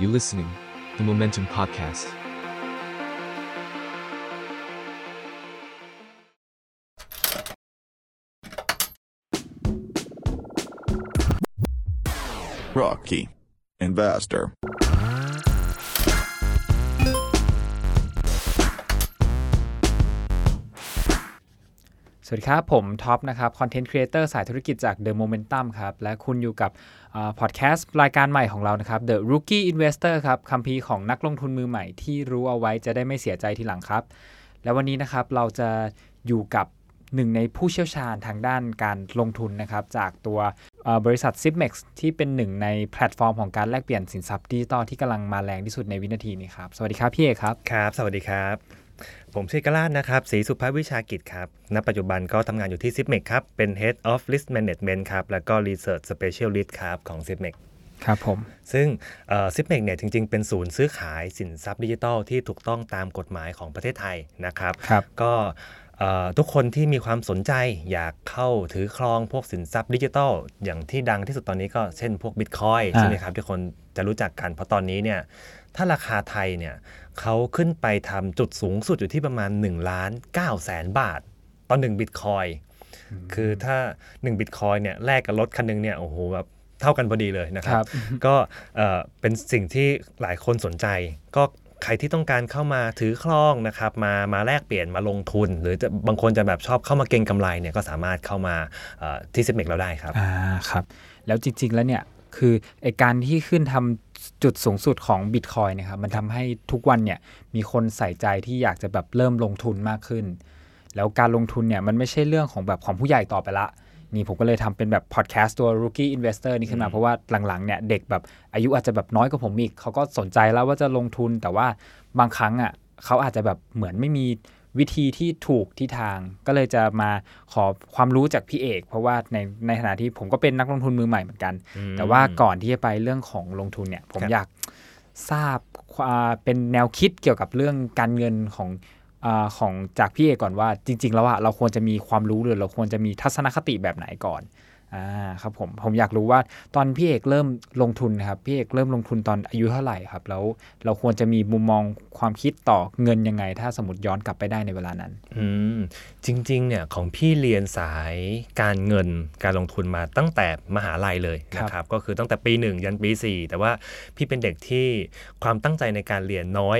You listening, the Momentum Podcast. Rookie Investor. สวัสดีครับ ผมท็อปนะครับ content creator สายธุรกิจจาก The Momentum ครับ และคุณอยู่กับพอดแคสต์รายการใหม่ของเรานะครับ The Rookie Investor ครับคัมภีร์ของนักลงทุนมือใหม่ที่รู้เอาไว้จะได้ไม่เสียใจทีหลังครับ และวันนี้นะครับเราจะอยู่กับหนึ่งในผู้เชี่ยวชาญทางด้านการลงทุนนะครับ จากตัวบริษัท Zipmex ที่เป็นหนึ่งในแพลตฟอร์มของการแลกเปลี่ยนสินทรัพย์ดิจิตอลที่กำลังมาแรงที่สุดในวินาทีนี้ครับ สวัสดีครับพี่เอกครับ ครับ สวัสดีครับ ผมชื่อกล้าดนะครับศรีสุภาพวิชากิจครับ ณ ปัจจุบันก็ทำงานอยู่ที่ s i p m e c ครับ เป็น Head of Risk Management ครับ แล้วก็ Research Specialist ครับ ของ s i p m e c ครับผม ซึ่ง Zipmex เนี่ยจริง ๆ เป็นศูนย์ซื้อขายสินทรัพย์ดิจิทัลที่ถูกต้องตามกฎหมายของประเทศไทยนะครับครับก็เอ่อทุกคนที่มีความสนใจอยากเข้าถือครองพวกสินทรัพย์ดิจิทัล อย่างที่ดังที่สุดตอนนี้ก็เช่นพวกบิตคอยน์อ่าใช่ไหมครับที่คนจะรู้จักกัน เพราะตอนนี้เนี่ยถ้าราคาไทยเนี่ย เขาขึ้นไปทำจุดสูงสุดอยู่ที่ประมาณ1ล้าน9แสนบาท ต่อ1บิตคอยน์คือถ้า1บิตคอยเนี่ยแลกกับรถคันหนึงเนี่ยโอ้โหแบบเท่ากันพอดีเลยนะคครัรับบก็เอ่อเป็นสิ่งที่หลายคนสนใจ ก็ใครที่ต้องการเข้ามาถือครองนะครับมามาแลกเปลี่ยนมาลงทุน หรือจะบางคนจะแบบชอบเข้ามาเก็งกำไรเนี่ยก็สามารถเข้ามาเอ่อที่ซิเมกเราได้ครับอ่าครับ แล้วจริง ๆ แล้วเนี่ย คือไอการที่ขึ้นทำจุดสูงสุดของบิตคอยนะครับมันทำให้ทุกวันเนี่ยมีคนใส่ใจที่อยากจะแบบเริ่มลงทุนมากขึ้น แล้วการลงทุนเนี่ยมันไม่ใช่เรื่องของแบบของผู้ใหญ่ต่อไปละนี่ผมก็เลยทำเป็นแบบพอดแคสต์ตัว Rookie Investor นี่ขึ้นมา เพราะว่าหลังๆเนี่ยเด็กแบบอายุอาจจะแบบน้อยกว่าผมอีกเขาก็สนใจแล้วว่าจะลงทุนแต่ว่าบางครั้งอะเขาอาจจะแบบเหมือนไม่มี วิธีที่ถูกที่ทาง ก็เลยจะมาขอความรู้จากพี่เอก เพราะว่าในในขณะที่ผมก็เป็นนักลงทุนมือใหม่เหมือนกัน แต่ว่าก่อนที่จะไปเรื่องของลงทุนเนี่ย ผมครับอยากทราบความเป็นแนวคิดเกี่ยวกับเรื่องการเงินของอาของจากพี่เอกก่อนว่าจริง ๆ แล้วอะเราควรจะมีความรู้หรือเราควรจะมีทัศนคติแบบไหนก่อน อ่าครับผมผมอยากรู้ว่าตอนพี่เอกเริ่มลงทุนนะครับพี่เอกเริ่มลงทุนตอนอายุเท่าไหร่ครับ แล้วเราควรจะมีมุมมองความคิดต่อเงินยังไง ถ้าสมมติย้อนกลับไปได้ในเวลานั้น อืมจริงๆเนี่ยของพี่เรียนสายการเงินการลงทุนมาตั้งแต่มหาลัยเลยนะครับก็คือตั้งแต่ปีหนึ่งยันปี 4 แต่ว่าพี่เป็นเด็กที่ความตั้งใจในการเรียนน้อย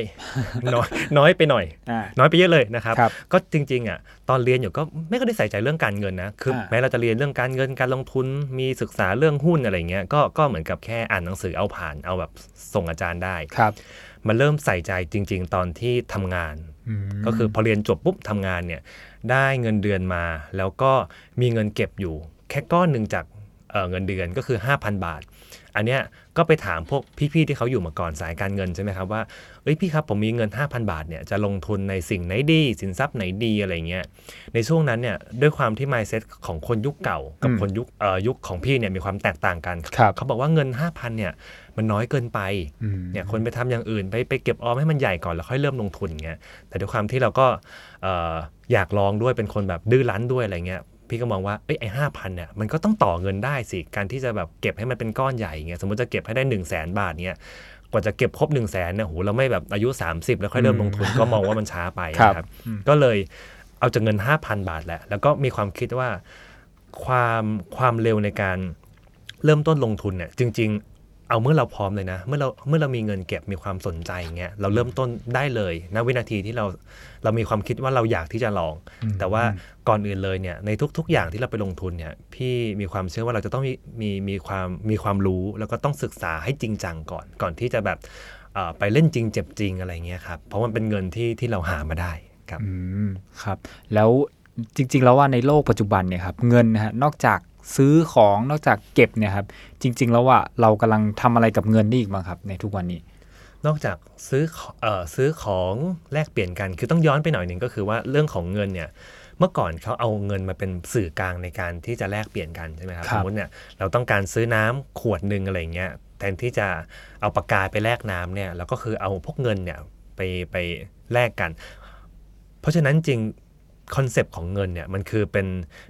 น้อยน้อยไปหน่อยอ่าน้อยไปเยอะเลยนะครับครับ ก็จริงๆอะตอนเรียนอยู่ก็ไม่ก็ได้ใส่ใจเรื่องการเงินนะคืออาแม้เราจะเรียนเรื่องการเงินการลงทุนมีศึกษาเรื่องหุ้นอะไรเงี้ยก็ก็เหมือนกับแค่อ่านหนังสือเอาผ่านเอาแบบส่งอาจารย์ได้ครับมันเริ่มใส่ใจจริง ๆ ตอนที่ทำงานมก็คือพอเรียนจบปุ๊บทำงานเนี่ย ได้เงินเดือนมา แล้วก็มีเงินเก็บอยู่ แค่ก้อนหนึ่งจากเอ่อเงินเดือนก็คือ 5,000 บาท อันเนี้ยก็ไปถามพวกพี่ๆที่เขาอยู่มาก่อนสายการเงินใช่ไหมครับว่าเอ้ยพี่ครับผมมีเงิน 5,000 บาทเนี่ยจะลงทุนในสิ่งไหนดีสินทรัพย์ไหนดีอะไรเงี้ยในช่วงนั้นเนี่ยด้วยความที่ mindset ของคนยุคเก่ากับอืมคนยุคเอ่อยุคของพี่เนี่ยมีความแตกต่างกันครับเขาบอกว่าเงิน 5,000เนี่ย มันน้อยเกินไปอืมเนี่ยคนไปทำอย่างอื่นไปไปเก็บออมให้มันใหญ่ก่อนแล้วค่อยเริ่มลงทุนเงี้ยแต่ด้วยความที่เราก็เอ่ออยากลองด้วยเป็นคนแบบดื้อรั้นด้วยอะไรเงี้ยพี่ก็มองว่าเอ้ยไอ้ห้าพันเนี่ยมันก็ต้องต่อเงินได้สิการที่จะแบบเก็บให้มันเป็นก้อนใหญ่เงี้ยสมมติจะเก็บให้ได้1นึ่งแสนบาทเนี่ยกว่าจะเก็บครบ1นึ่งแสนเนี่ยโหเราไม่แบบอายุ 30 แล้วค่อยเริ่มลงทุนก็มองว่ามันช้าไปครับนะครับ ก็เลยเอาจากเงิน 5,000 บาทแหละ แล้วก็มีความคิดว่าความความเร็วในการเริ่มต้นลงทุนเนี่ยจริง ๆ เอาเมื่อเราพร้อมเลยนะ เมื่อเราเมื่อเรามีเงินเก็บมีความสนใจอย่างเงี้ยเราเริ่มต้นได้เลยณวินาทีที่เราเรามีความคิดว่าเราอยากที่จะลอง แต่ว่าก่อนอื่นเลยเนี่ยในทุก ๆ อย่างที่เราไปลงทุนเนี่ยพี่มีความเชื่อว่าเราจะต้องมีมีมีความมีความรู้แล้วก็ต้องศึกษาให้จริงจังก่อน ก่อนที่จะแบบเอ่อไปเล่นจริงเจ็บจริงอะไรเงี้ยครับเพราะมันเป็นเงินที่ที่เราหามาได้ครับอืมครับ แล้วจริง ๆ แล้วว่าในโลกปัจจุบันเนี่ยครับเงินนะฮะนอกจาก ซื้อของนอกจากเก็บเนี่ยครับ จริง ๆ แล้วว่าเรากำลังทำอะไรกับเงินได้อีกบ้างครับ ในทุกวันนี้ นอกจากซื้อขเอ่อซื้อของแลกเปลี่ยนกัน คือต้องย้อนไปหน่อยหนึ่งก็คือว่าเรื่องของเงินเนี่ยเมื่อก่อนเขาเอาเงินมาเป็นสื่อกลางในการที่จะแลกเปลี่ยนกันใช่ไหมครับครัสบมมติเนี่ยเราต้องการซื้อน้ำขวดหนึ่งอะไรเงี้ยแทนที่จะเอาปากกาไปแลกน้ำเนี่ยเราก็คือเอาพวกเงินเนี่ยไปไปแลกกัน เพราะฉะนั้นจริง คอนเซปต์ของเงินเนี่ยมันคือเป็น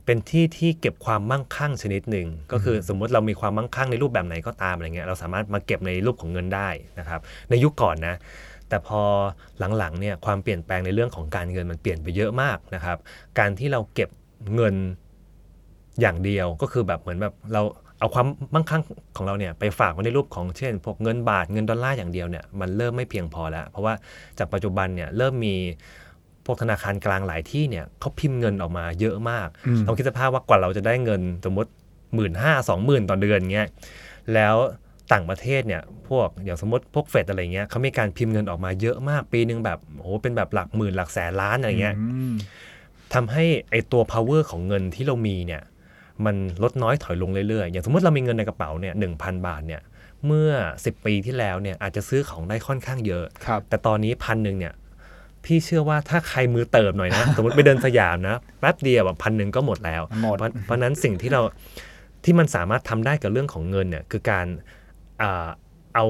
เป็นที่ที่เก็บความมั่งคั่งชนิดหนึ่งก็คือสมมุติเรามีความมั่งคั่งในรูปแบบไหนก็ตามอะไรเงี้ยเราสามารถมาเก็บในรูปของเงินได้นะครับในยุคก่อนนะแต่พอหลังๆเนี่ยความเปลี่ยนแปลงในเรื่องของการเงินมันเปลี่ยนไปเยอะมากนะครับ การที่เราเก็บเงินอย่างเดียวก็คือแบบเหมือนแบบเราเอาความมั่งคั่งของเราเนี่ยไปฝากไว้ในรูปของเช่นพวกเงินบาทเงินดอลลาร์อย่างเดียวเนี่ยมันเริ่มไม่เพียงพอแล้ว เพราะว่าจากปัจจุบันเนี่ยเริ่มมี พวกธนาคารกลางหลายที่เนี่ยเขาพิมพ์เงินออกมาเยอะมากอืมลองคิดสภาพว่ากว่าเราจะได้เงินสมมติหมื่นห้าสองหมื่นต่อเดือนเงี้ยแล้วต่างประเทศเนี่ยพวกอย่างสมมติพวกเฟดอะไรเงี้ยเขามีการพิมพ์เงินออกมาเยอะมากปีหนึ่งแบบโอ้โหเป็นแบบหลักหมื่นหลักแสนล้านอะไรเงี้ยอืมทำให้ไอตัว power ของเงินที่เรามีเนี่ยมันลดน้อยถอยลงเรื่อยๆ อย่างสมมติเรามีเงินในกระเป๋าเนี่ยหนึ่งพันบาทเนี่ยเมื่อ 10 ปีที่แล้วเนี่ยอาจจะซื้อของได้ค่อนข้างเยอะครับแต่ตอนนี้พันหนึ่งเนี่ย พี่เชื่อว่าถ้าใครมือเติบหน่อยนะ สมมติไปเดินสยามนะแป๊บเดียวแบบพันหนึ่งก็หมดแล้วหมดเพราะเพราะฉะนั้นสิ่งที่เราที่มันสามารถทำได้กับเรื่องของเงินเนี่ยคือการอ่าเอา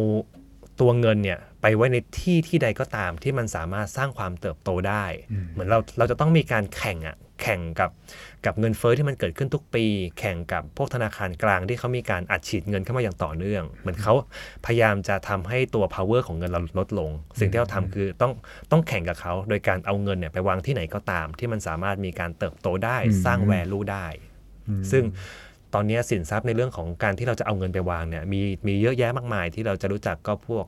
ตัวเงินเนี่ยไปไว้ในที่ที่ใดก็ตามที่มันสามารถสร้างความเติบโตได้ เหมือนเราเราจะต้องมีการแข่งอะ แข่งกับกับเงินเฟ้อที่มันเกิดขึ้นทุกปี แข่งกับพวกธนาคารกลางที่เขามีการอัดฉีดเงินเข้ามาอย่างต่อเนื่อง เหมือนเขาพยายามจะทำให้ตัว power ของเงินเราลดลง สิ่งที่เราทำคือต้องต้องแข่งกับเขาโดยการเอาเงินเนี่ยไปวางที่ไหนก็ตาม ที่มันสามารถมีการเติบโตได้สร้าง value ได้ ซึ่งตอนนี้สินทรัพย์ในเรื่องของการที่เราจะเอาเงินไปวางเนี่ยมีมีเยอะแยะมากมายที่เราจะรู้จักก็พวก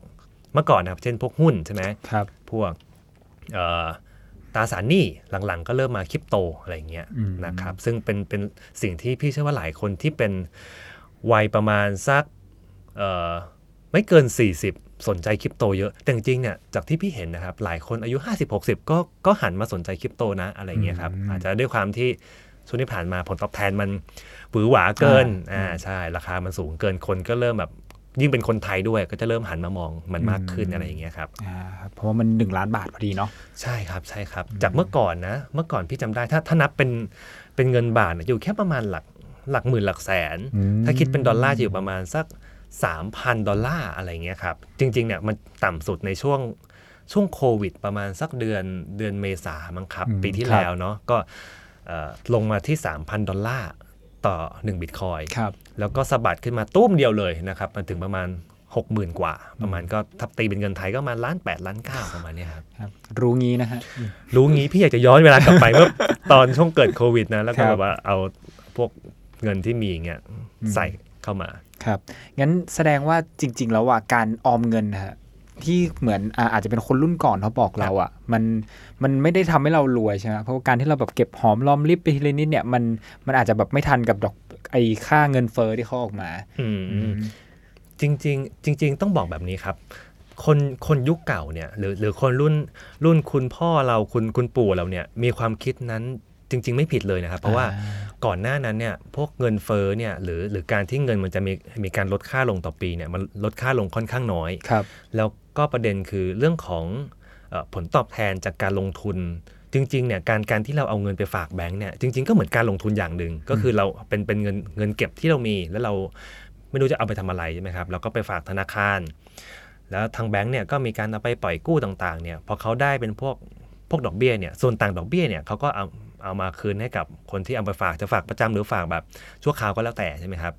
เมื่อก่อนนะครับ เช่นพวกหุ้นใช่ไหมครับพวกเอ่อ ตราสารหนี้หลังๆ ก็เริ่มมาคริปโตอะไรเงี้ยอืมนะครับซึ่งเป็นเป็นสิ่งที่พี่เชื่อว่าหลายคนที่เป็นวัยประมาณสักเอ่อไม่เกิน 40 สนใจคริปโตเยอะ แต่จริงๆเนี่ยจากที่พี่เห็นนะครับ หลายคนอายุ 50-60 ก็ก็หันมาสนใจคริปโตนะอะไรเงี้ยครับอาจจะด้วยความที่ช่วงที่ผ่านมาผลตอบแทนมันหวือหวาเกินอ่าใช่ ราคามันสูงเกินคนก็เริ่มแบบ ยิ่งเป็นคนไทยด้วยก็จะเริ่มหันมามองมันมากขึ้นอะไรอย่างเงี้ยครับอ่าเพราะว่ามันหนึ่งล้านบาทพอดีเนาะใช่ครับใช่ครับ จากเมื่อก่อนนะ เมื่อก่อนพี่จำได้ถ้าถ้านับเป็นเป็นเงินบาทเนี่ยอยู่แค่ประมาณหลักหลักหมื่นหลักแสนอืมถ้าคิดเป็นดอลลาร์จะอยู่ประมาณสัก 3,000 ดอลลาร์อะไรเงี้ยครับ จริง ๆ เนี่ยมันต่ำสุดในช่วงช่วงโควิด ประมาณสักเดือนเดือนเมษามั้งครับอืมปีที่ครับแล้วเนาะก็เอ่อลงมาที่ 3,000 ดอลลาร์ ต่อ1บิตคอยครับแล้วก็สะบัดขึ้นมาตุ้มเดียวเลยนะครับมาถึงประมาณ 60,000 กว่า ประมาณก็ถ้าตีเป็นเงินไทยก็ประมาณล้าน8ล้าน9ประมาณเนี้ยครับครับ รู้งี้นะฮะอืมรู้งี้พี่อยากจะย้อนเวลากลับไปเมื่อตอนช่วงเกิดโควิดนะแล้วก็ครับแบบว่าเอาพวกเงินที่มีอย่างเงี้ยใส่เข้ามาครับงั้นแสดงว่าจริง ๆ แล้วว่าการออมเงินนะฮะ ที่เหมือนอาอาจจะเป็นคนรุ่นก่อนเขาบอกเราอะ มันมันไม่ได้ทำให้เรารวยใช่ไหมเพราะว่าการที่เราแบบเก็บหอมรอมริบไปทีละนิดเนี่ยมันมันอาจจะแบบไม่ทันกับดอกไอ้ค่าเงินเฟอ้อที่เขาออกมา อืมจริงๆจริง ๆ ต้องบอกแบบนี้ครับ คนคนยุคเก่าเนี่ย หรือหรือคนรุ่นรุ่นคุณพ่อเราคุณคุณปู่เราเนี่ย มีความคิดนั้น จริง ๆ ไม่ผิดเลยนะครับ เพราะว่าก่อนหน้านั้นเนี่ยพวกเงินเฟ้อเนี่ยหรือหรือการที่เงินมันจะมีมีการลดค่าลงต่อปีเนี่ยมันลดค่าลงค่อนข้างน้อยครับแล้วก็ประเด็นคือเรื่องของเออผลตอบแทนจากการลงทุน จริงๆเนี่ยการการที่เราเอาเงินไปฝากแบงก์เนี่ยจริง ๆ ก็เหมือนการลงทุนอย่างหนึ่งก็คือเราเป็นเป็นเงินเงินเก็บที่เรามี แล้วเราไม่รู้จะเอาไปทำอะไรใช่ไหมครับเราก็ไปฝากธนาคาร แล้วทางแบงก์เนี่ยก็มีการเอาไปปล่อยกู้ต่างๆเนี่ยพอเขาได้เป็นพวกพวกดอกเบี้ยเนี่ยส่วนต่างดอกเบี้ยเนี่ยเขาก็เอา เอามาคืนให้กับคนที่เอาไปฝากจะฝากประจำหรือฝากแบบชั่วคราวก็แล้วแต่ใช่ไหมครับ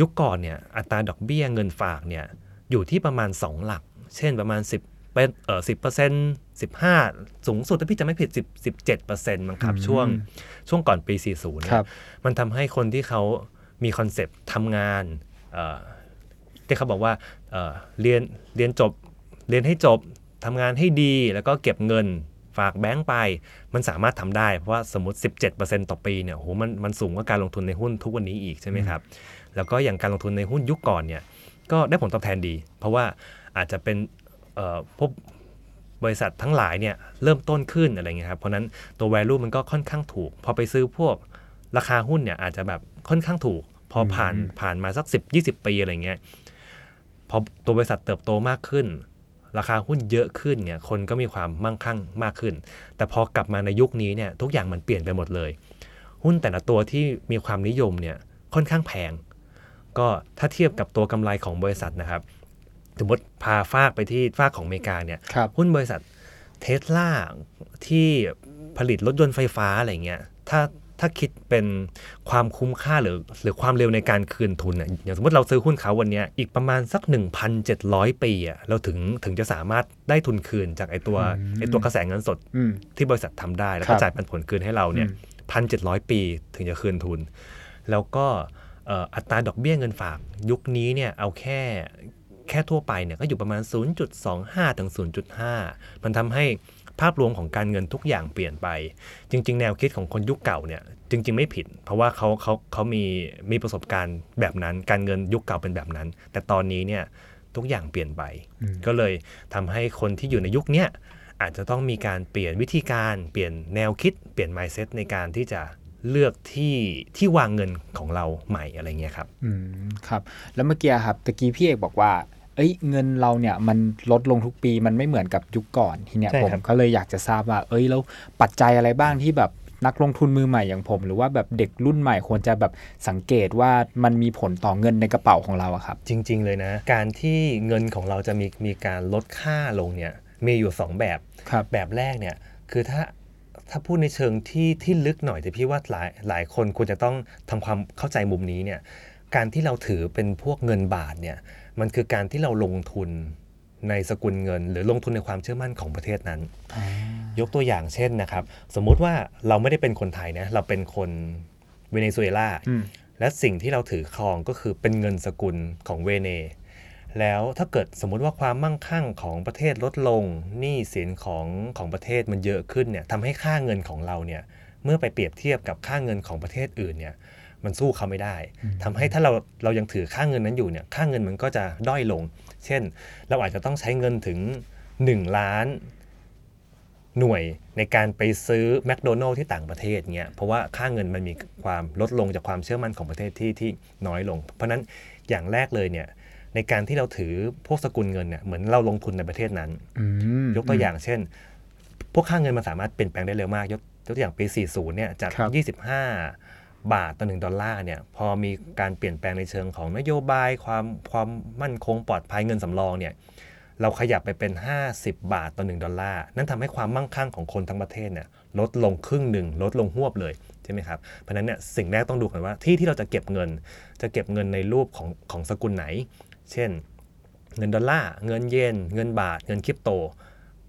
ยุคก่อนเนี่ยอัตราดอกเบี้ยเงินฝากเนี่ยอยู่ที่ประมาณ 2 หลัก เช่นประมาณ 10เป็นเออสิบเปอร์เซ็นต์สิบห้าสูงสุดถ้าพี่จะไม่ผิด10 17เปอร์เซ็นต์มั้งครับอืมช่วงช่วงก่อนปี40เนี่ครัยบมันทำให้คนที่เขามีคอนเซปต์ทำงานเอ่อที่เขาบอกว่าเอ่อเรียนเรียนจบเรียนให้จบทำงานให้ดีแล้วก็เก็บเงิน ฝากแบงก์ไป มันสามารถทำได้ เพราะว่าสมมติ 17%ต่อปีเนี่ยโหมันมันสูงกว่าการลงทุนในหุ้นทุกวันนี้อีกใช่ไหมครับ แล้วก็อย่างการลงทุนในหุ้นยุคก่อนเนี่ยก็ได้ผลตอบแทนดี เพราะว่าอาจจะเป็นเอ่อพวกบริษัททั้งหลายเนี่ยเริ่มต้นขึ้นอะไรเงี้ยครับ เพราะฉะนั้นตัว value มันก็ค่อนข้างถูก พอไปซื้อพวกราคาหุ้นเนี่ยอาจจะแบบค่อนข้างถูก พอผ่านผ่านมาสัก 10 20 ปีอะไรเงี้ยพอตัวบริษัทเติบโตมากขึ้น ราคาหุ้นเยอะขึ้นเนี่ยคนก็มีความมั่งคั่งมากขึ้น แต่พอกลับมาในยุคนี้เนี่ยทุกอย่างมันเปลี่ยนไปหมดเลย หุ้นแต่ละตัวที่มีความนิยมเนี่ยค่อนข้างแพง ก็ถ้าเทียบกับตัวกำไรของบริษัทนะครับ สมมติพาฟากไปที่ฟากของอเมริกาเนี่ยครับหุ้นบริษัทเทสลาที่ผลิตรถยนต์ไฟฟ้าอะไรเงี้ยถ้า ถ้าคิดเป็นความคุ้มค่าหรือหรือความเร็วในการคืนทุนเนี่ยอย่างสมมติเราซื้อหุ้นเขาวันเนี้ยอีกประมาณสัก 1,700 ปีอะเราถึงถึงจะสามารถได้ทุนคืนจากไอตัวไอตัวกระแสเงินสดอืมที่บริษัททำได้ แล้วครัก็บจ่ายปันผลคืนให้เราเนี่ยอืมพันเจ็ดร้อยปีถึงจะคืนทุน แล้วก็เอ่ออัตราดอกเบี้ยเงินฝากยุคนี้เนี่ยเอาแค่แค่ทั่วไปเนี่ยก็อยู่ประมาณ 0.25 ถึง 0.5 มันทำให้ ภาพรวมของการเงินทุกอย่างเปลี่ยนไป จริง ๆ แนวคิดของคนยุคเก่าเนี่ยจริง ๆ ไม่ผิด เพราะว่าเขาเขาเขามีมีประสบการณ์แบบนั้น การเงินยุคเก่าเป็นแบบนั้น แต่ตอนนี้เนี่ยทุกอย่างเปลี่ยนไป ก็เลยทำให้คนที่อยู่ในยุคเนี้ยอาจจะต้องมีการเปลี่ยนวิธีการเปลี่ยนแนวคิด เปลี่ยน mindset ในการที่จะเลือกที่ที่วางเงินของเราใหม่อะไรเงี้ยครับ อืมครับ แล้วเมื่อกี้ครับตะกี้พี่เอกบอกว่า เอ้ยเงินเราเนี่ยมันลดลงทุกปีมันไม่เหมือนกับยุคก่อนทีเนี้ยใช่ผมครับก็เลยอยากจะทราบว่า เอ้ยแล้วปัจจัยอะไรบ้างที่แบบนักลงทุนมือใหม่อย่างผม หรือว่าแบบเด็กรุ่นใหม่ควรจะแบบสังเกตว่ามันมีผลต่อเงินในกระเป๋าของเราอะครับ จริง ๆ เลยนะ การที่เงินของเราจะมีมีการลดค่าลงเนี่ยมีอยู่ 2 แบบครับแบบแรกเนี่ยคือถ้าถ้าพูดในเชิงที่ที่ลึกหน่อยแต่พี่ว่าหลายหลายคนควรจะต้องทำความเข้าใจมุมนี้เนี่ยการที่เราถือเป็นพวกเงินบาทเนี่ย มันคือการที่เราลงทุนในสกุลเงิน หรือลงทุนในความเชื่อมั่นของประเทศนั้น ยกตัวอย่างเช่นนะครับ สมมุติว่าเราไม่ได้เป็นคนไทยนะเราเป็นคนเวเนซุเอลาอืมและสิ่งที่เราถือครองก็คือเป็นเงินสกุลของเวเน แล้วถ้าเกิดสมมุติว่าความมั่งคั่งของประเทศลดลงหนี้สินของของประเทศมันเยอะขึ้นเนี่ยทำให้ค่าเงินของเราเนี่ยเมื่อไปเปรียบเทียบกับค่าเงินของประเทศอื่นเนี่ย มันสู้เขาไม่ได้ทำให้ถ้าเราเรายังถือค่าเงินนั้นอยู่เนี่ยค่าเงินมันก็จะด้อยลง เช่น เราอาจจะต้องใช้เงินถึง 1 ล้านหน่วยในการไปซื้อแมคโดนัลล์ที่ต่างประเทศเงี้ยเพราะว่าค่าเงินมันมีความลดลงจากความเชื่อมั่นของประเทศที่ที่น้อยลง เพราะฉะนั้นอย่างแรกเลยเนี่ยในการที่เราถือพวกสกุลเงินเนี่ยเหมือนเราลงทุนในประเทศนั้นอืมยกตัวอย่างเช่น พวกค่าเงินมันสามารถเปลี่ยนแปลงได้เร็วมาก ยกยกตัวอย่างปี 40เนี่ยจากครับ25 บาทต่อหนึ่งดอลลาร์เนี่ยพอมีการเปลี่ยนแปลงในเชิงของนโยบายความความมั่นคงปลอดภัยเงินสำรองเนี่ยเราขยับไปเป็น 50 บาทต่อ1ดอลลาร์นั่นทำให้ความมั่งคั่งของคนทั้งประเทศเนี่ยลดลงครึ่งหนึ่งลดลงหวบเลยใช่ไหมครับเพราะฉะนั้นเนี่ยสิ่งแรกต้องดูก่อนว่าที่ที่เราจะเก็บเงิน จะเก็บเงินในรูปของของสกุลไหน เช่น เงินดอลลาร์เงินเยนเงินบาท เงินคริปโต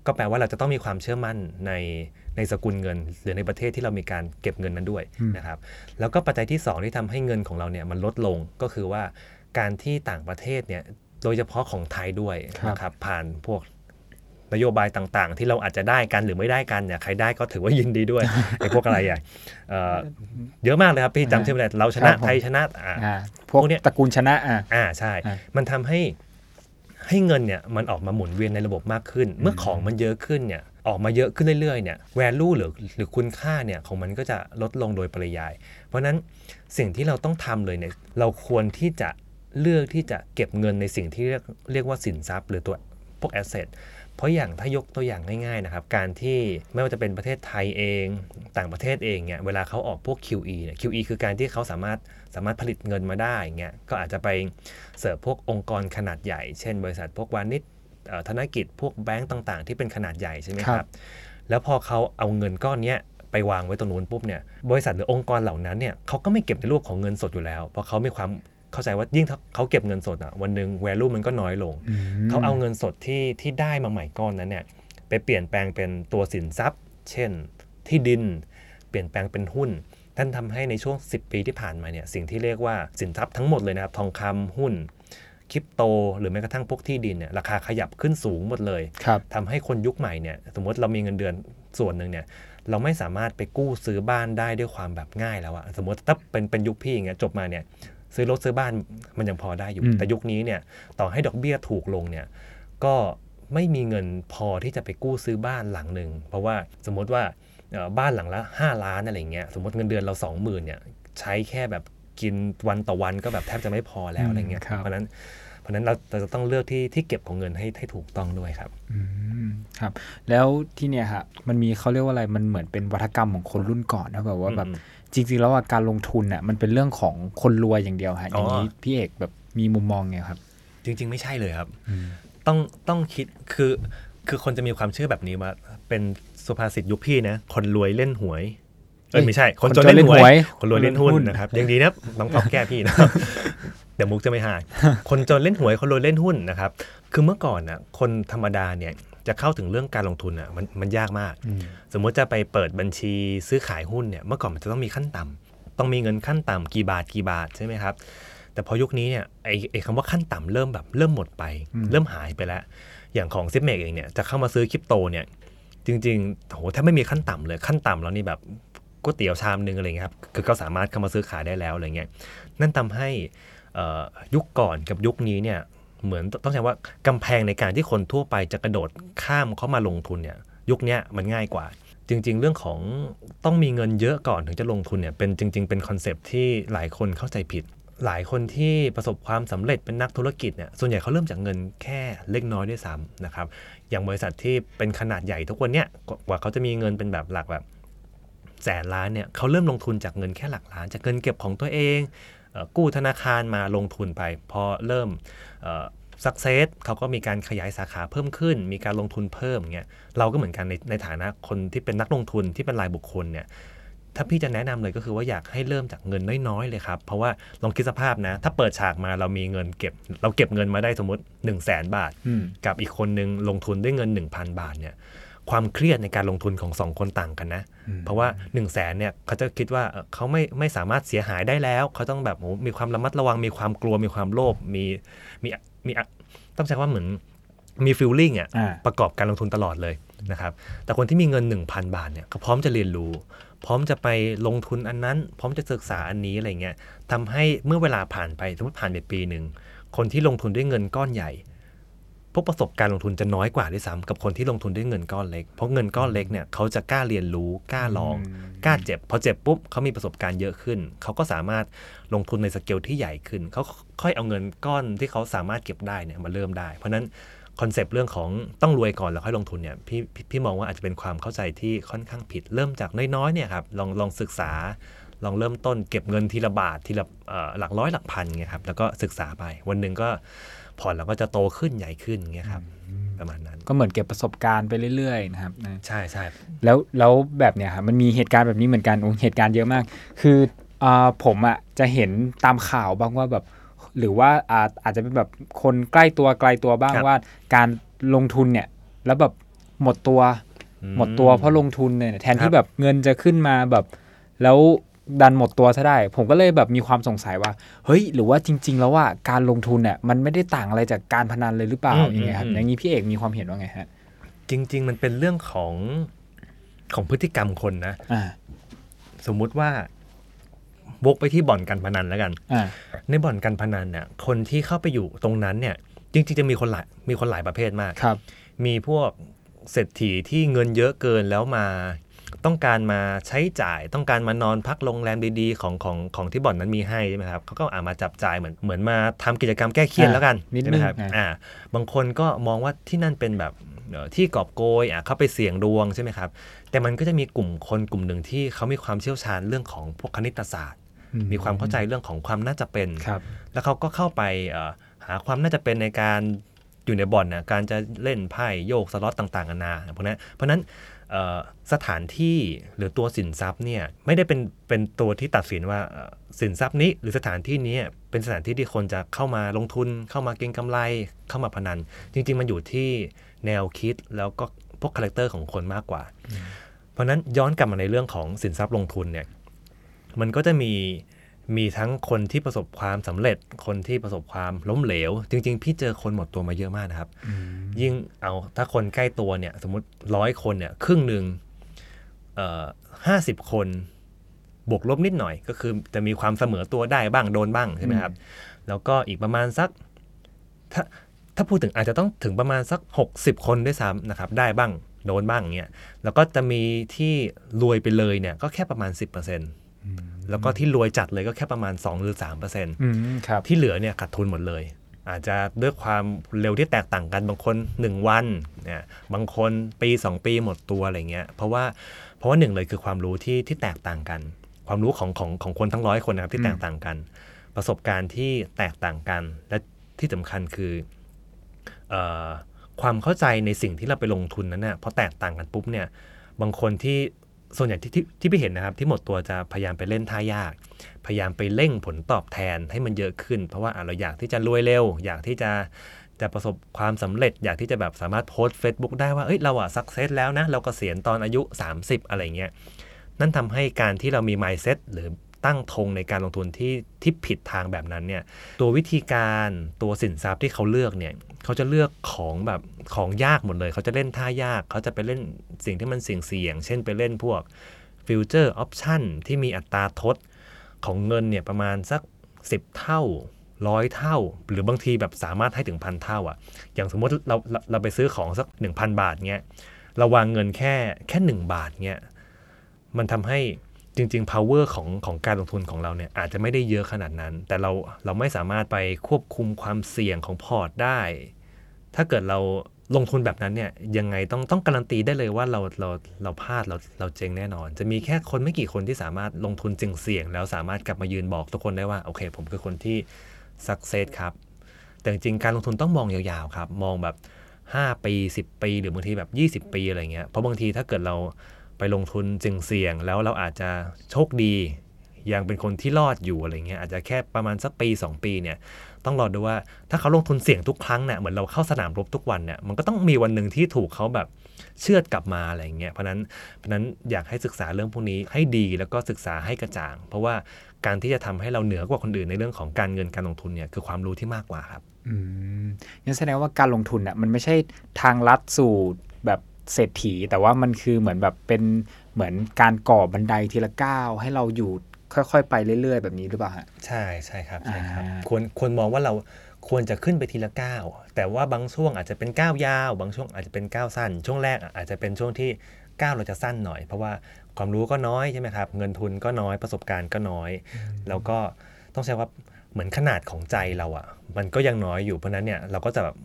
ก็แปลว่าเราจะต้องมีความเชื่อมั่นใน ในสกุลเงิน หรือในประเทศที่เรามีการเก็บเงินนั้นด้วยนะครับแล้วก็ปัจจัยที่ 2 ที่ทำให้เงินของเราเนี่ยมันลดลงก็คือว่าการที่ต่างประเทศเนี่ยโดยเฉพาะของไทยด้วยนะครับผ่านพวกนโยบายต่างๆ ที่เราอาจจะได้กันหรือไม่ได้กันเนี่ยใครได้ก็ถือว่ายินดีด้วยไอ้พวกอะไรอะเอ่อเยอะมากเลยครับพี่จำชื่อไม่ได้เราชนะครับผมไทยชนะอ่าอ่าพวกพวกเนี้ยตระกูลชนะอ่าอ่าใช่อะมันทำให้ให้เงินเนี่ยมันออกมาหมุนเวียนในระบบมากขึ้น เมื่อของมันเยอะขึ้นเนี่ย ออกมาเยอะขึ้นเรื่อยๆเนี่ย value หรือหรือคุณค่าเนี่ยของมันก็จะลดลงโดยปริยาย เพราะนั้นสิ่งที่เราต้องทำเลยเนี่ยเราควรที่จะเลือกที่จะเก็บเงินในสิ่งที่เรียกเรียกว่าสินทรัพย์ หรือตัวพวก asset เพราะอย่างถ้ายกตัวอย่างง่ายๆนะครับ การที่ไม่ว่าจะเป็นประเทศไทยเอง ต่างประเทศเองเนี่ยเวลาเขาออกพวก QE เนี่ย QE คือการที่เขาสามารถสามารถผลิตเงินมาได้เงี้ยก็อาจจะไปเสิร์ฟพวกองค์กรขนาดใหญ่ เช่น บริษัทพวกวานิช ธนกิจพวกแบงก์ต่าง ๆ ที่เป็นขนาดใหญ่ใช่ไหมคครัรับบแล้วพอเขาเอาเงินก้อนเนี้ยไปวางไว้ตรงนู้นปุ๊บเนี่ยบริษัทหรือองค์กรเหล่านั้นเนี่ยเขาก็ไม่เก็บในรูปของเงินสดอยู่แล้ว เพราะเขามีความเข้าใจว่ายิ่งถ้าเขาเก็บเงินสดอะวันหนึ่ง value มันก็น้อยลง เขาเอาเงินสดที่ที่ได้มาใหม่ก้อนนั้นเนี่ยไปเปลี่ยนแปลงเป็นตัวสินทรัพย์ เช่น ที่ดิน เปลี่ยนแปลงเป็นหุ้นท่านทำให้ในช่วง 10 ปีที่ผ่านมาเนี่ยสิ่งที่เรียกว่าสินทรัพย์ทั้งหมดเลยนะครับทองคำหุ้น คริปโต หรือแม้กระทั่งพวกที่ดินเนี่ยราคาขยับขึ้นสูงหมดเลยครับทำให้คนยุคใหม่เนี่ยสมมติเรามีเงินเดือนส่วนหนึ่งเนี่ยเราไม่สามารถไปกู้ซื้อบ้านได้ด้วยความแบบง่ายแล้วอะสมมติถ้าเป็นเป็นยุคพี่อย่างเงี้ยจบมาเนี่ยซื้อรถซื้อบ้านมันยังพอได้อยู่อืมแต่ยุคนี้เนี่ยต่อให้ดอกเบี้ยถูกลงเนี่ยก็ไม่มีเงินพอที่จะไปกู้ซื้อบ้านหลังหนึ่งเพราะว่าสมมติว่าเอ่อบ้านหลังละ 5 ล้านอะไรเงี้ยสมมติเงินเดือนเรา 20,000เนี่ยใช้แค่แบบ กินวันต่อวันก็แบบแทบจะไม่พอแล้วอะไรเงี้ยอืมครับเพราะฉะนั้นเพราะฉะนั้นเราเราจะต้องเลือกที่ที่เก็บของเงินให้ให้ถูกต้องด้วยครับอืมครับ แล้วที่เนี่ยครับมันมีเขาเรียกว่าอะไรมันเหมือนเป็นวัฒกรรมของคนรุ่นก่อนนะแบบว่าแบบอืมจริงๆแล้วอะการลงทุนน่ะมันเป็นเรื่องของคนรวยอย่างเดียวฮะอย่างนี้อ๋อพี่เอกแบบมีมุมมองไงครับ จริง ๆ ไม่ใช่เลยครับต้องต้องคิดคือคือคนจะมีความเชื่อแบบนี้ว่าเป็นสุภาษิตยุคพี่นะคนรวยเล่นหวย เอ้ยไม่ใช่ คนจนเล่นหวย คนรวยเล่นหุ้นนะครับยังดีนะบางท็อปแก้พี่นะครับเดี๋ยวมุกจะไม่หาย คนจนเล่นหวย คนรวยเล่นหุ้นนะครับ คือเมื่อก่อนน่ะ คนธรรมดาเนี่ยจะเข้าถึงเรื่องการลงทุนอะมันมันยากมาก สมมุติจะไปเปิดบัญชีซื้อขายหุ้นเนี่ยเมื่อก่อนมันจะต้องมีขั้นต่ำต้องมีเงินขั้นต่ำกี่บาทกี่บาทใช่ไหมครับ แต่พอยุคนี้เนี่ยไอ้ไอ้คำว่าขั้นต่ำเริ่มแบบเริ่มหมดไป เริ่มหายไปแล้ว อย่างของซิปเมกเองเนี่ยจะเข้ามาซื้อคริปโตเนี่ยจริงๆโหถ้าไม่มีขั้นต่ำเลยขั้นต่ำแล้วนี่แบบ ก๋วยเตี๋ยวชามนึงอะไรเงี้ยครับคือก็สามารถเข้ามาซื้อขายได้แล้วอะไรเงี้ยนั่นทำให้ยุคก่อนกับยุคนี้เนี่ยเหมือนต้องใช้ว่ากำแพงในการที่คนทั่วไปจะกระโดดข้ามเข้ามาลงทุนเนี่ยยุคนี้มันง่ายกว่า จริง ๆ เรื่องของต้องมีเงินเยอะก่อนถึงจะลงทุนเนี่ยเป็นจริง ๆ เป็นคอนเซปที่หลายคนเข้าใจผิด หลายคนที่ประสบความสำเร็จเป็นนักธุรกิจเนี่ยส่วนใหญ่เขาเริ่มจากเงินแค่เล็กน้อยด้วยซ้ำนะครับอย่างบริษัทที่เป็นขนาดใหญ่ทุกวันเนี้ยกว่าเขาจะมีเงินเป็นแบบหลักแบบ แสนล้านเนี่ยเขาเริ่มลงทุนจากเงินแค่หลักล้าน จากเงินเก็บของตัวเองเอ่อกู้ธนาคารมาลงทุนไป พอเริ่มสักเซสเขาก็มีการขยายสาขาเพิ่มขึ้น มีการลงทุนเพิ่มเงี้ยเราก็เหมือนกันในในฐานะคนที่เป็นนักลงทุนที่เป็นรายบุคคลเนี่ยถ้าพี่จะแนะนำเลยก็คือว่าอยากให้เริ่มจากเงินน้อยๆเลยครับ เพราะว่าลองคิดสภาพนะ ถ้าเปิดฉากมาเรามีเงินเก็บ เราเก็บเงินมาได้สมมติ 1 0 0 0 0แสนบาทอืมกับอีกคนนึงลงทุนด้วยเงิน 1,000 บาทเนี่ย ความเครียดในการลงทุนของสองคนต่างกันนะ เพราะว่า1นึ่งแสนเนี่ยเขาจะคิดว่าเอ่อเขาไม่ไม่สามารถเสียหายได้แล้ว เขาต้องแบบโอ้มีความระมัดระวังมีความกลัวมีความโลภมีมีมีต้องใช้ว่าเหมือนมีฟิลลิ่งอะอ่าประกอบการลงทุนตลอดเลยนะครับ แต่คนที่มีเงิน 1,000 บาทเนี่ยเขาพร้อมจะเรียนรู้ พร้อมจะไปลงทุนอันนั้น พร้อมจะศึกษาอันนี้อะไรเงี้ยทำให้เมื่อเวลาผ่านไปสมมติผ่านไปปีหนึ่งคนที่ลงทุนด้วยเงินก้อนใหญ่ พวกประสบการณ์ลงทุนจะน้อยกว่าด้วยซ้ำกับคนที่ลงทุนด้วยเงินก้อนเล็ก เพราะเงินก้อนเล็กเนี่ยเขาจะกล้าเรียนรู้กล้าลองกล้าเจ็บพอเจ็บปุ๊บเขามีประสบการณ์เยอะขึ้น เขาก็สามารถลงทุนในสเกลที่ใหญ่ขึ้น เขาค่อยเอาเงินก้อนที่เขาสามารถเก็บได้เนี่ยมาเริ่มได้ เพราะฉะนั้น concept เรื่องของต้องรวยก่อนแล้วค่อยลงทุนเนี่ยพี่พี่พี่มองว่าอาจจะเป็นความเข้าใจที่ค่อนข้างผิด เริ่มจากน้อยๆเนี่ยครับลองลองศึกษาลองเริ่มต้นเก็บเงินทีละบาททีละเอ่อหลักร้อยหลักพันเงี้ยครับแล้วก็ศึกษาไปวันหนึ่งก็ พอร์ตเราก็จะโตขึ้นใหญ่ขึ้นเงี้ยครับประมาณนั้น ก็เหมือนเก็บประสบการณ์ไปเรื่อยๆนะครับนะใช่ใช่แล้วแล้วแบบเนี้ยครับมันมีเหตุการณ์แบบนี้เหมือนกันโอ้เหตุการณ์เยอะมาก คืออ่าผมอะจะเห็นตามข่าวบ้างว่าแบบ หรือว่าอาอาจจะเป็นแบบคนใกล้ตัวไกลตัวบ้างว่า การลงทุนเนี่ยแล้วแบบหมดตัว หมดตัวเพราะลงทุนเนี่ยแทนที่แบบเงินจะขึ้นมาแบบ แล้ว ดันหมดตัวซะได้ ผมก็เลยแบบมีความสงสัยว่า เฮ้ย หรือว่าจริง ๆ แล้วว่าการลงทุนเนี่ยมันไม่ได้ต่างอะไรจากการพนันเลยหรือเปล่าอย่างเงี้ยครับอย่างนี้พี่เอกมีความเห็นว่าไงฮะจริง ๆ มันเป็นเรื่องของของพฤติกรรมคนนะอ่าสมมุติว่าวกไปที่บ่อนการพนันแล้วกันอ่าในบ่อนการพนันเนี่ยคนที่เข้าไปอยู่ตรงนั้นเนี่ย จริง ๆ จะมีคนหลายมีคนหลายประเภทมากครับ มีพวกเศรษฐีที่เงินเยอะเกินแล้วมา ต้องการมาใช้จ่ายต้องการมานอนพักโรงแรมดีๆ ของของของที่บ่อนนั้นมีให้ใช่ไหมครับเขาก็อามาจับจ่ายเหมือนเหมือนมาทำกิจกรรมแก้เครียดอ่าแล้วกันนิดใช่ไหมครับนึงอ่าอ่าบางคนก็มองว่าที่นั่นเป็นแบบเอ่อที่กอบโกยอะเข้าไปเสี่ยงดวงใช่ไหมครับ แต่มันก็จะมีกลุ่มคนกลุ่มหนึ่งที่เขามีความเชี่ยวชาญเรื่องของพวกคณิตศาสตร์ มีความเข้าใจเรื่องของความน่าจะเป็นครับแล้วเขาก็เข้าไปเอ่อหาความน่าจะเป็นในการอยู่ในบ่อนนะการจะเล่นไพ่โยกสล็อตต่างๆนานาพวกนั้นเพราะฉะนั้นเอ่อ สถานที่หรือตัวสินทรัพย์เนี่ยไม่ได้เป็นเป็นตัวที่ตัดสินว่าสินทรัพย์นี้หรือสถานที่นี้เป็นสถานที่ที่คนจะเข้ามาลงทุน เข้ามาเก็งกำไร เข้ามาพนัน จริง ๆ มันอยู่ที่แนวคิดแล้วก็พวก character ของคนมากกว่า เพราะนั้นย้อนกลับมาในเรื่องของสินทรัพย์ลงทุนเนี่ยมันก็จะมี มีทั้งคนที่ประสบความสำเร็จ คนที่ประสบความล้มเหลว จริง ๆ พี่เจอคนหมดตัวมาเยอะมากนะครับ ยิ่งเอาถ้าคนใกล้ตัวเนี่ย สมมติร้อยคนเนี่ย ครึ่งหนึ่งห้าสิบคนบวกลบนิดหน่อย ก็คือจะมีความเสมอตัวได้บ้างโดนบ้างใช่ไหมครับ แล้วก็อีกประมาณสัก ถ้าถ้าพูดถึงอาจจะต้องถึงประมาณสัก 60 คนด้วยซ้ำนะครับ ได้บ้างโดนบ้างเงี้ยแล้วก็จะมีที่รวยไปเลยเนี่ยก็แค่ประมาณ 10% แล้วก็ที่รวยจัดเลยก็แค่ประมาณ 2 หรือ3%อืมครับที่เหลือเนี่ยขาดทุนหมดเลย อาจจะด้วยความเร็วที่แตกต่างกันบางคน 1 วันเนี่ยบางคนปี 2 ปีหมดตัวอะไรเงี้ยเพราะว่าเพราะว่าหนึ่งเลยคือความรู้ที่ที่แตกต่างกัน ความรู้ของของของคนทั้งร้อยคนนะครับที่แตกต่างกัน ประสบการณ์ที่แตกต่างกัน และที่สำคัญคือเออความเข้าใจในสิ่งที่เราไปลงทุนนั้นเนี่ยพอแตกต่างกันปุ๊บเนี่ยบางคนที่ ส่วนใหญ่ที่ที่ที่เห็นนะครับ ที่หมดตัวจะพยายามไปเล่นท่ายาก พยายามไปเร่งผลตอบแทนให้มันเยอะขึ้น เพราะว่าเราอยากที่จะรวยเร็ว อยากที่จะจะประสบความสำเร็จอยากที่จะแบบสามารถโพสต์ Facebook ได้ว่าเอ้ยเราอะสักเซสแล้วนะ เรากเกษียณตอนอายุ 30 อะไรเงี้ยนั่นทำให้การที่เรามี mindset หรือตั้งธงในการลงทุนที่ที่ผิดทางแบบนั้นเนี่ยตัววิธีการตัวสินทรัพย์ที่เขาเลือกเนี่ย เขาจะเลือกของแบบของยากหมดเลย เขาจะเล่นท่ายาก เขาจะไปเล่นสิ่งที่มันเสี่ยงเสี่ยง เช่นไปเล่นพวกfuture option ที่มีอัตราทดของเงินเนี่ยประมาณสัก 10 เท่าร้อยเท่า หรือบางทีแบบสามารถให้ถึงพันเท่าอะ่ะ อย่างสมมติเราเราเราไปซื้อของสัก 1,000 บาทเงี้ยเราวางเงินแค่แค่ 1 บาทเงี้ยมันทำให้ จริง ๆ power ของของการลงทุนของเราเนี่ยอาจจะไม่ได้เยอะขนาดนั้น แต่เราเราไม่สามารถไปควบคุมความเสี่ยงของพอร์ตได้ ถ้าเกิดเราลงทุนแบบนั้นเนี่ยยังไงต้องต้องการันตีได้เลยว่าเราเราเราพลาดเราเราเจ๊งแน่นอน จะมีแค่คนไม่กี่คนที่สามารถลงทุนจริงเสี่ยง แล้วสามารถกลับมายืนบอกทุกคนได้ว่าโอเค ผมคือคนที่สักเซสครับ แต่จริงๆการลงทุนต้องมองยาวๆครับ มองแบบ 5 ปี 10 ปี หรือบางทีแบบ 20 ปีอะไรเงี้ยเพราะบางทีถ้าเกิดเรา ไปลงทุนจึงเสี่ยงแล้วเราอาจจะโชคดี ยังเป็นคนที่รอดอยู่อะไรเงี้ยอาจจะแค่ประมาณสักปี 2 ปีเนี่ยต้องรอดูว่าถ้าเขาลงทุนเสี่ยงทุกครั้งเนี่ยเหมือนเราเข้าสนามรบทุกวันเนี่ยมันก็ต้องมีวันหนึ่งที่ถูกเขาแบบเชื่อดกลับมาอะไรเงี้ยเพราะนั้นเพราะนั้นอยากให้ศึกษาเรื่องพวกนี้ให้ดีแล้วก็ศึกษาให้กระจ่าง เพราะว่าการที่จะทำให้เราเหนือกว่าคนอื่นในเรื่องของการเงินการลงทุนเนี่ยคือความรู้ที่มากกว่าครับ อืมงั้นแสดงว่าการลงทุนอะมันไม่ใช่ทางลัดสู่แบบ เศรษฐี แต่ว่ามันคือเหมือนแบบเป็นเหมือนการก่อบันไดทีละก้าวให้เราอยู่ค่อยๆ ไปเรื่อยๆ แบบนี้หรือเปล่าฮะใช่ใช่ครับใช่ครับอ่าควรควรมองว่าเราควรจะขึ้นไปทีละก้าวแต่ว่าบางช่วงอาจจะเป็นก้าวยาว บางช่วงอาจจะเป็นก้าวสั้น ช่วงแรกอาจจะเป็นช่วงที่ก้าวเราจะสั้นหน่อย เพราะว่าความรู้ก็น้อยใช่ไหมครับ เงินทุนก็น้อยประสบการณ์ก็น้อย แล้วก็ต้องใช้ว่าเหมือนขนาดของใจเราอะ่ะ มันก็ยังน้อยอยู่เพราะฉะนั้นเนี่ยเราก็จะแบบ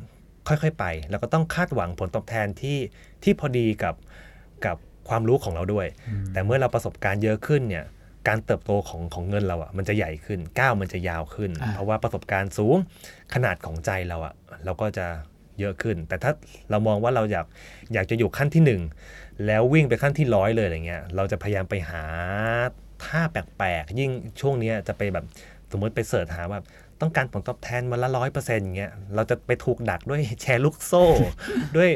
ค่อยๆไป แล้วก็ต้องคาดหวังผลตอบแทนที่ที่พอดีกับกับความรู้ของเราด้วย แต่เมื่อเราประสบการณ์เยอะขึ้นเนี่ยการเติบโตของของเงินเราอะ่ะมันจะใหญ่ขึ้นก้าวมันจะยาวขึ้นอ่าเพราะว่าประสบการณ์สูงขนาดของใจเราอะ่ะเราก็จะเยอะขึ้น แต่ถ้าเรามองว่าเราอยากอยากจะอยู่ขั้นที่หนึ่งแล้ววิ่งไปขั้นที่ร้อยเลยอะไรเงี้ยเราจะพยายามไปหาท่าแปลกๆยิ่งช่วงเนี้ยจะไปแบบสมมติไปเสิร์ชหาแบบ ต้องการผลตอบแทนมาละร้อยเปอร์เซ็นต์อย่างเงี้ยเราจะไปถูกดักด้วยแชร์ลูกโซ่ ด้วย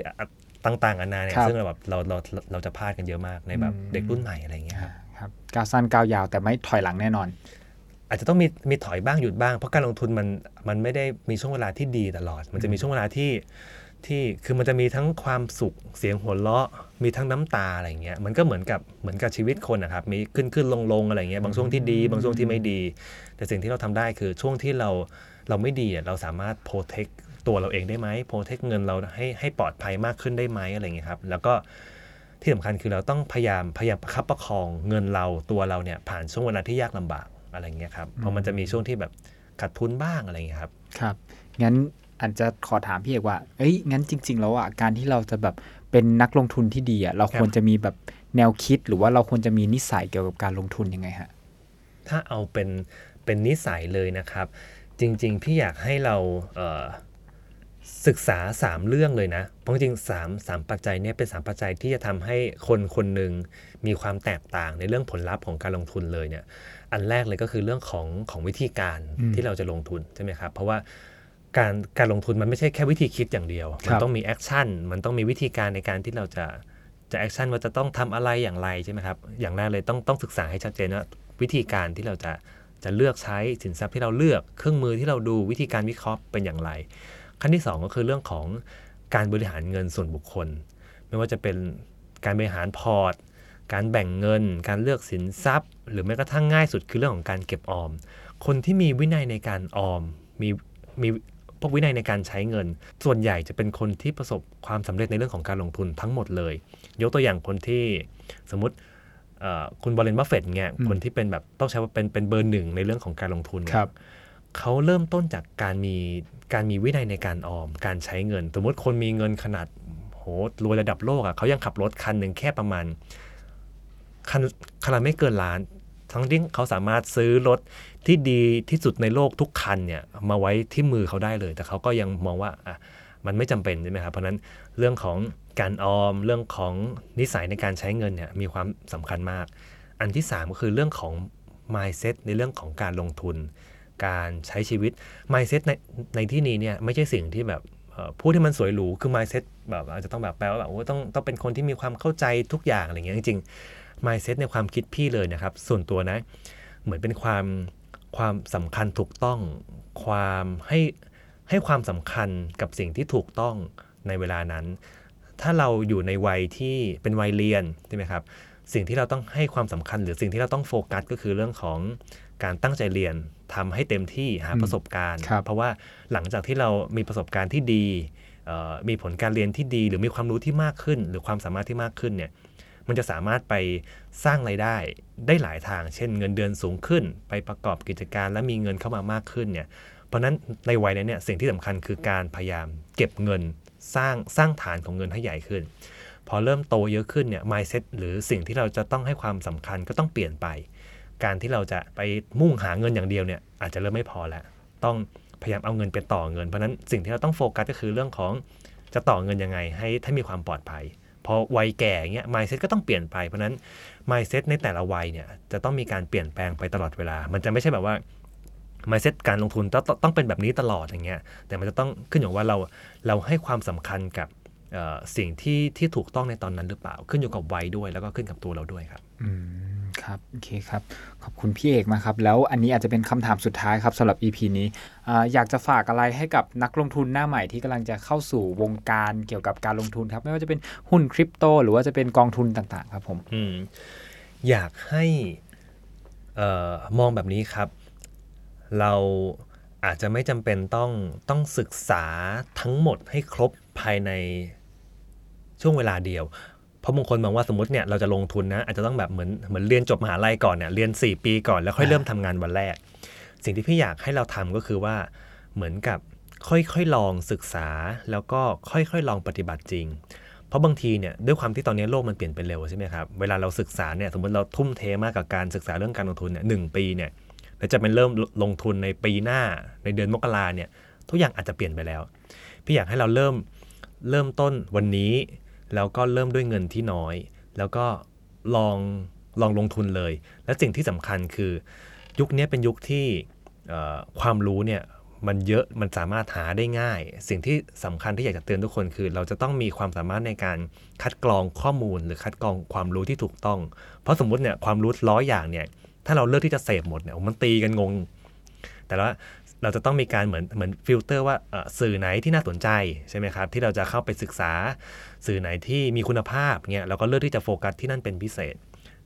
ต่างๆนานาเนี่ยครับซึ่งเราแบบเราเราเราจะพลาดกันเยอะมากในแบบอืมเด็กรุ่นใหม่อะไรเงี้ยครับครับก้าวสั้นก้าวยาวแต่ไม่ถอยหลังแน่นอน อาจจะต้องมีมีถอยบ้างหยุดบ้าง เพราะการลงทุนมันมันไม่ได้มีช่วงเวลาที่ดีตลอด มันจะมีช่วงเวลาที่ ที่คือมันจะมีทั้งความสุขเสียงหัวเราะ มีทั้งน้ำตาอะไรเงี้ยมันก็เหมือนกับเหมือนกับชีวิตคนนะครับมีขึ้นขึ้นลงลงอะไรเงี้ยบางช่วงที่ดี บางช่วงที่ไม่ดี แต่สิ่งที่เราทำได้คือช่วงที่เราเราไม่ดีอะเราสามารถโปรเทคตัวเราเองได้ไหมโปรเทคเงินเราให้ให้ปลอดภัยมากขึ้นได้ไหมอะไรเงี้ยครับแล้วก็ที่สำคัญคือเราต้องพยายามพยายามประคับประคองเงินเราตัวเราเนี่ยผ่านช่วงเวลาที่ยากลำบากอะไรเงี้ยครับเพราะมันจะมีช่วงที่แบบขาดทุนบ้างอะไรเงี้ยครับครับงั้น อาจจะขอถามพี่เอกว่า เอ้ยงั้นจริง ๆ แล้วอะการที่เราจะแบบเป็นนักลงทุนที่ดีอะเราครับควรจะมีแบบแนวคิดหรือว่าเราควรจะมีนิสัยเกี่ยวกับการลงทุนยังไงฮะถ้าเอาเป็นเป็นนิสัยเลยนะครับ จริง ๆ พี่อยากให้เราเอ่อศึกษา 3 เรื่องเลยนะ เพราะจริงๆสามสามปัจจัยเนี้เป็นสามปัจจัยที่จะทำให้คนคนหนึ่งมีความแตกต่างในเรื่องผลลัพธ์ของการลงทุนเลยเนี่ย อันแรกเลยก็คือเรื่องของของวิธีการอืมที่เราจะลงทุนใช่ไหมครับ เพราะว่า การการลงทุนมันไม่ใช่แค่วิธีคิดอย่างเดียวครับมันต้องมี action มันต้องมีวิธีการในการที่เราจะจะ action ว่าจะต้องทำอะไรอย่างไรใช่ไหมครับ อย่างแรกเลยต้องต้องศึกษาให้ชัดเจนว่าวิธีการที่เราจะจะเลือกใช้สินทรัพย์ที่เราเลือกเครื่องมือที่เราดูวิธีการวิเคราะห์เป็นอย่างไร ขั้นที่ 2 ก็คือเรื่องของการบริหารเงินส่วนบุคคล ไม่ว่าจะเป็นการบริหารพอร์ต การแบ่งเงิน การเลือกสินทรัพย์ หรือแม้กระทั่งง่ายสุดคือเรื่องของการเก็บออม คนที่มีวินัยในการออมมีมี พวกวินัยในการใช้เงิน ส่วนใหญ่จะเป็นคนที่ประสบความสำเร็จในเรื่องของการลงทุนทั้งหมดเลย ยกตัวอย่างคนที่สมมติเอ่อคุณบร r เรนบัฟเฟตเนี่ยอืมคนที่เป็นแบบต้องใช้ว่าเป็นเป็นเบอร์หนึ่งในเรื่องของการลงทุนเนี่ยครับเขาเริ่มต้นจากการมีการมีวินัยในการออม การใช้เงิน สมมติคนมีเงินขนาดโหรวยระดับโลกอะ่ะเขายังขับรถคันหนึ่งแค่ประมาณคันคันละไม่เกินล้าน ทั้งที่เขาสามารถซื้อรถที่ดีที่สุดในโลกทุกคันเนี่ยมาไว้ที่มือเขาได้เลย แต่เขาก็ยังมองว่าอะมันไม่จำเป็นใช่ไหมครับเพราะนั้นเรื่องของการออมเรื่องของนิสัยในการใช้เงินเนี่ยมีความสำคัญมาก อันที่ 3 ก็คือเรื่องของ mindset ในเรื่องของการลงทุน การใช้ชีวิต mindset ในในที่นี้เนี่ยไม่ใช่สิ่งที่แบบเอ่อพูดให้มันสวยหรูคือ mindset แบบอาจจะต้องแบบแปลว่าแบบโอ้ต้องต้องเป็นคนที่มีความเข้าใจทุกอย่างอะไรเงี้ยจริง mindset ในความคิดพี่เลยนะครับ ส่วนตัวนะ เหมือนเป็นความความสำคัญถูกต้อง ความให้ให้ความสำคัญกับสิ่งที่ถูกต้องในเวลานั้น ถ้าเราอยู่ในวัยที่เป็นวัยเรียนใช่ไหมครับ สิ่งที่เราต้องให้ความสำคัญ หรือสิ่งที่เราต้องโฟกัสก็คือเรื่องของการตั้งใจเรียนทำให้เต็มที่หาอืมประสบการณ์ครับเพราะว่าหลังจากที่เรามีประสบการณ์ที่ดีเอ่อมีผลการเรียนที่ดี หรือมีความรู้ที่มากขึ้น หรือความสามารถที่มากขึ้นเนี่ย มันจะสามารถไปสร้างไรายได้ได้หลายทาง เช่น เงินเดือนสูงขึ้น ไปประกอบกิจการและมีเงินเข้ามามากขึ้นเนี่ย เพราะฉะนั้นในวัยนั้นเนี่ยสิ่งที่สำคัญคือการพยายามเก็บเงินสร้างสร้างฐานของเงินให้ใหญ่ขึ้น พอเริ่มโตเยอะขึ้นเนี่ย mindset หรือสิ่งที่เราจะต้องให้ความสำคัญก็ต้องเปลี่ยนไป การที่เราจะไปมุ่งหาเงินอย่างเดียวเนี่ยอาจจะเริ่มไม่พอแล้วต้องพยายามเอาเงินไปต่อเงิน เพราะฉะนั้นสิ่งที่เราต้องโฟกัสก็คือเรื่องของจะต่อเงินยังไงให้ให้มีความปลอดภัย พอวัยแก่เงี้ย mindset ก็ต้องเปลี่ยนไป เพราะนั้น mindset ในแต่ละวัยเนี่ยจะต้องมีการเปลี่ยนแปลงไปตลอดเวลา มันจะไม่ใช่แบบว่า mindset การลงทุนต้องต้องเป็นแบบนี้ตลอดอย่างเงี้ย แต่มันจะต้องขึ้นอยู่ว่าเราเราให้ความสำคัญกับสิ่งที่ที่ถูกต้องในตอนนั้นหรือเปล่า ขึ้นอยู่กับวัยด้วย แล้วก็ขึ้นกับตัวเราด้วยครับอืม ครับโอเคครับ ขอบคุณพี่เอกมากครับ แล้วอันนี้อาจจะเป็นคำถามสุดท้ายครับสำหรับ EP นี้ออยากจะฝากอะไรให้กับนักลงทุนหน้าใหม่ที่กำลังจะเข้าสู่วงการเกี่ยวกับการลงทุนครับ ไม่ว่าจะเป็นหุ้นคริปโต หรือว่าจะเป็นกองทุนต่างๆ ครับผมอมอยากให้มองแบบนี้ครับ เราอาจจะไม่จำเป็นต้องต้องศึกษาทั้งหมดให้ครบภายในช่วงเวลาเดียว เพราะบางคนมองว่าสมมติเนี่ยเราจะลงทุนนะอาจจะต้องแบบเหมือนเหมือนเรียนจบมหาลัยก่อนเนี่ยเรียน 4 ปีก่อนแล้วค่อยเริ่มทำงานวันแรก สิ่งที่พี่อยากให้เราทำก็คือว่าเหมือนกับค่อยๆลองศึกษาแล้วก็ค่อยๆลองปฏิบัติจริง เพราะบางทีเนี่ยด้วยความที่ตอนนี้โลกมันเปลี่ยนไปเร็วใช่ไหมครับเวลาเราศึกษาเนี่ยสมมติเราทุ่มเทมากกับการศึกษาเรื่องการลงทุนเนี่ยหนึ่งปีเนี่ยแล้วจะเป็นเริ่มลงทุนในปีหน้าในเดือนมกราเนี่ยทุกอย่างอาจจะเปลี่ยนไปแล้ว พี่อยากให้เราเริ่มเริ่มต้นวันนี้ แล้วก็เริ่มด้วยเงินที่น้อย แล้วก็ลองลองลงทุนเลย และสิ่งที่สำคัญคือ ยุคนี้เป็นยุคที่ความรู้เนี่ยมันเยอะมันสามารถหาได้ง่าย สิ่งที่สำคัญที่อยากจะเตือนทุกคนคือ เราจะต้องมีความสามารถในการคัดกรองข้อมูลหรือคัดกรองความรู้ที่ถูกต้อง เพราะสมมุติเนี่ยความรู้ร้อยอย่างเนี่ยถ้าเราเลือกที่จะเสพหมดเนี่ยมันตีกันงง แต่ว่าเราจะต้องมีการเหมือนเหมือนฟิลเตอร์ว่าสื่อไหนที่น่าสนใจใช่ไหมครับที่เราจะเข้าไปศึกษา สื่อไหนที่มีคุณภาพเนี่ยเราก็เลือกที่จะโฟกัสที่นั่นเป็นพิเศษ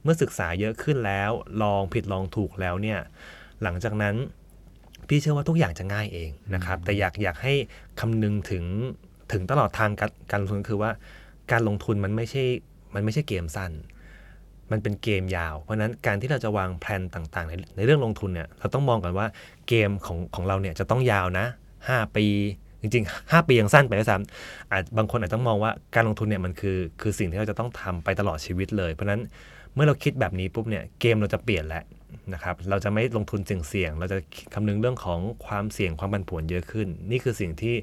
เมื่อศึกษาเยอะขึ้นแล้ว ลองผิดลองถูกแล้วเนี่ยหลังจากนั้นพี่เชื่อว่าทุกอย่างจะง่ายเองนะครับ แต่อยากอยากให้คำนึงถึงถึงตลอดทางการการลงทุนคือว่าการลงทุนมันไม่ใช่มันไม่ใช่เกมสั้น มันเป็นเกมยาว เพราะฉะนั้นการที่เราจะวางแผนต่างๆ ในในเรื่องลงทุนเนี่ยเราต้องมองกันว่าเกมของของเราเนี่ยจะต้องยาวนะ 5 ปี จริงๆ 5 ปียังสั้นไปด้วยซ้ำอาจบางคนอาจต้องมองว่าการลงทุนเนี่ยมันคือคือสิ่งที่เราจะต้องทำไปตลอดชีวิตเลย เพราะฉะนั้นเมื่อเราคิดแบบนี้ปุ๊บเนี่ยเกมเราจะเปลี่ยนแล้วนะครับเราจะไม่ลงทุนเสี่ยงๆเราจะคำนึงเรื่องของความเสี่ยงความผันผวนเยอะขึ้น นี่คือสิ่งที่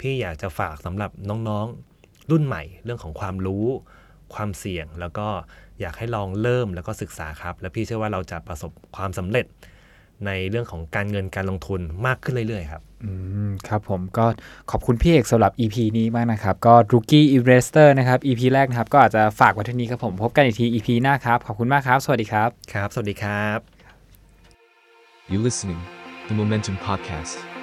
พี่อยากจะฝากสำหรับน้องๆ รุ่นใหม่ เรื่องของความรู้ ความเสี่ยง แล้วก็อยากให้ลองเริ่มแล้วก็ศึกษาครับ แล้วพี่เชื่อว่าเราจะประสบความสำเร็จในเรื่องของการเงินการลงทุนมากขึ้นเรื่อยๆครับ อืมครับผมก็ขอบคุณพี่เอกสำหรับ EP นี้มากนะครับ ก็ Rookie Investor นะครับ EP แรกนะครับ ก็อาจจะฝากไว้เท่านี้ครับผม พบกันอีกที EP หน้าครับ ขอบคุณมากครับ สวัสดีครับ ครับ สวัสดีครับ You listening, the Momentum Podcast.